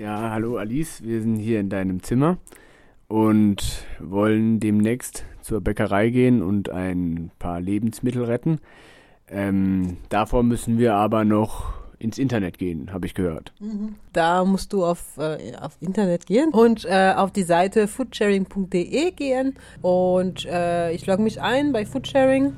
Ja, hallo Alice, wir sind hier in deinem Zimmer und wollen demnächst zur Bäckerei gehen und ein paar Lebensmittel retten. Ähm, davor müssen wir aber noch ins Internet gehen, habe ich gehört. Da musst du auf, äh, auf Internet gehen und äh, auf die Seite foodsharing.de gehen und äh, ich logge mich ein bei Foodsharing.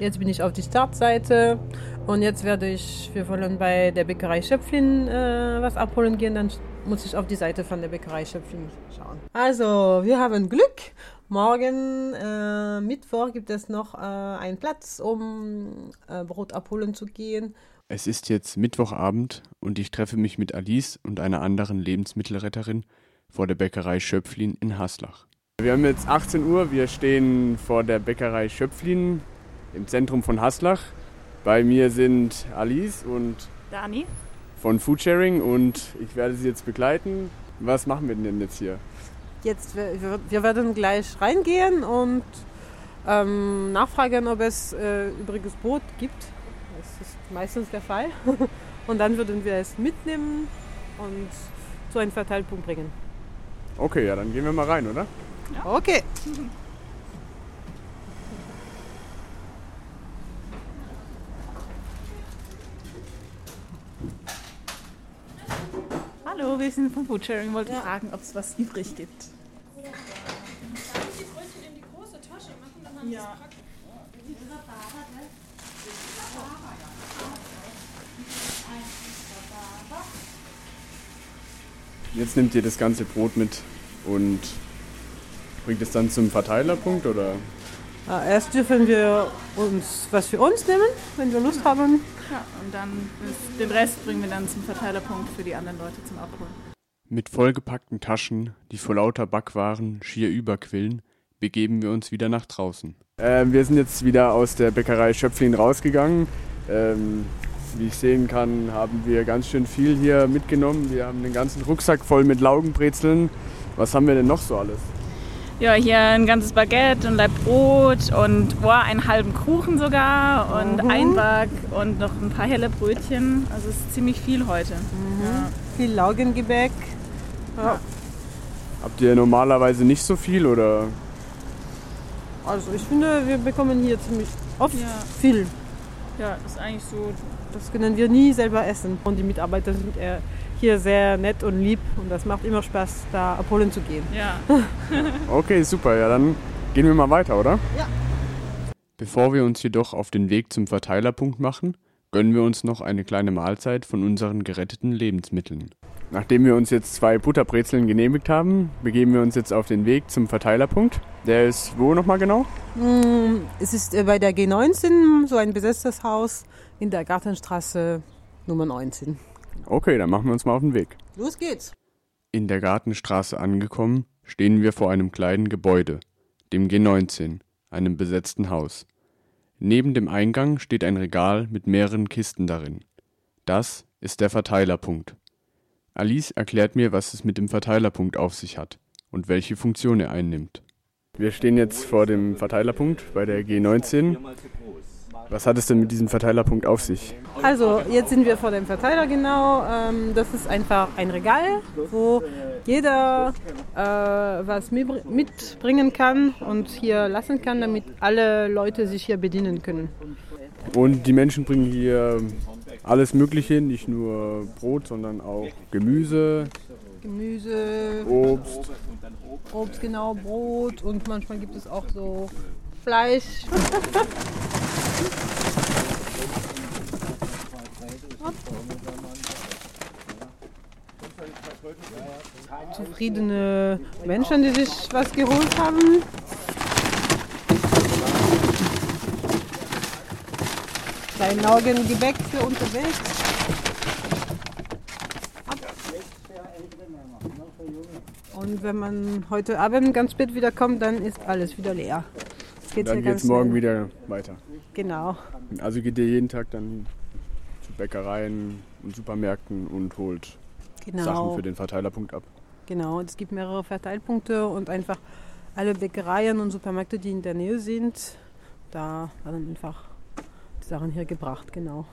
Jetzt bin ich auf die Startseite und jetzt werde ich, wir wollen bei der Bäckerei Schöpflin äh, was abholen gehen, dann muss ich auf die Seite von der Bäckerei Schöpflin schauen. Also, wir haben Glück. Morgen äh, Mittwoch gibt es noch äh, einen Platz, um äh, Brot abholen zu gehen. Es ist jetzt Mittwochabend und ich treffe mich mit Alice und einer anderen Lebensmittelretterin vor der Bäckerei Schöpflin in Haslach. Wir haben jetzt 18 Uhr, wir stehen vor der Bäckerei Schöpflin im Zentrum von Haslach. Bei mir sind Alice und Dani? Von Foodsharing und ich werde sie jetzt begleiten. Was machen wir denn jetzt hier? Jetzt, wir, wir werden gleich reingehen und ähm, nachfragen, ob es äh, übriges Brot gibt. Das ist meistens der Fall. Und dann würden wir es mitnehmen und zu einem Verteilpunkt bringen. Okay, ja, dann gehen wir mal rein, oder? Okay. Hallo, wir sind vom Foodsharing. Wollten fragen, ob es was übrig gibt. Ja. Jetzt nimmt ihr das ganze Brot mit und bringt es dann zum Verteilerpunkt oder? Erst dürfen wir uns was für uns nehmen, wenn wir Lust haben. ja, und dann den Rest bringen wir dann zum Verteilerpunkt für die anderen Leute zum Abholen. Mit vollgepackten Taschen, die vor lauter Backwaren schier überquillen, begeben wir uns wieder nach draußen. Ähm, wir sind jetzt wieder aus der Bäckerei Schöpflin rausgegangen. Ähm, wie ich sehen kann, haben wir ganz schön viel hier mitgenommen. Wir haben den ganzen Rucksack voll mit Laugenbrezeln. Was haben wir denn noch so alles? Ja, hier ein ganzes Baguette und Laib Brot und boah, einen halben Kuchen sogar und Mhm. Einback und noch ein paar helle Brötchen. Also es ist ziemlich viel heute. Ja. Viel Laugengebäck. Ja. Habt ihr normalerweise nicht so viel oder? Also ich finde, wir bekommen hier ziemlich oft Ja. viel. ja, ist eigentlich so. Das können wir nie selber essen. Und die Mitarbeiter sind eher hier sehr nett und lieb und das macht immer Spaß, da abholen zu gehen. Ja. Okay, super. Ja, dann gehen wir mal weiter, oder? Ja. Bevor wir uns jedoch auf den Weg zum Verteilerpunkt machen, gönnen wir uns noch eine kleine Mahlzeit von unseren geretteten Lebensmitteln. Nachdem wir uns jetzt zwei Butterbrezeln genehmigt haben, begeben wir uns jetzt auf den Weg zum Verteilerpunkt. Der ist wo nochmal genau? Mm, Es ist äh, bei der G19 so ein besetztes Haus in der Gartenstraße Nummer 19. Okay, dann machen wir uns mal auf den Weg. Los geht's. In der Gartenstraße angekommen, stehen wir vor einem kleinen Gebäude, dem G19, einem besetzten Haus. Neben dem Eingang steht ein Regal mit mehreren Kisten darin. Das ist der Verteilerpunkt. Alice erklärt mir, was es mit dem Verteilerpunkt auf sich hat und welche Funktion er einnimmt. Wir stehen jetzt vor dem Verteilerpunkt bei der G19. Was hat es denn mit diesem Verteilerpunkt auf sich? Also jetzt sind wir vor dem Verteiler genau. Ähm, Das ist einfach ein Regal, wo jeder äh, was mitbr- mitbringen kann und hier lassen kann, damit alle Leute sich hier bedienen können. Und die Menschen bringen hier alles Mögliche, nicht nur Brot, sondern auch Gemüse, Gemüse, Obst. Obst, genau, Brot und manchmal gibt es auch so Fleisch. Zufriedene Menschen, die sich was geholt haben. Kleinen Augengebäck für unterwegs. Und wenn man heute Abend ganz spät wiederkommt, dann ist alles wieder leer. Es geht Dann geht es morgen wieder weiter. Genau. Also geht ihr jeden Tag dann zu Bäckereien und Supermärkten und holt Sachen Genau. für den Verteilerpunkt ab. Genau. Es gibt mehrere Verteilpunkte und einfach alle Bäckereien und Supermärkte, die in der Nähe sind, da werden einfach die Sachen hier gebracht. Genau.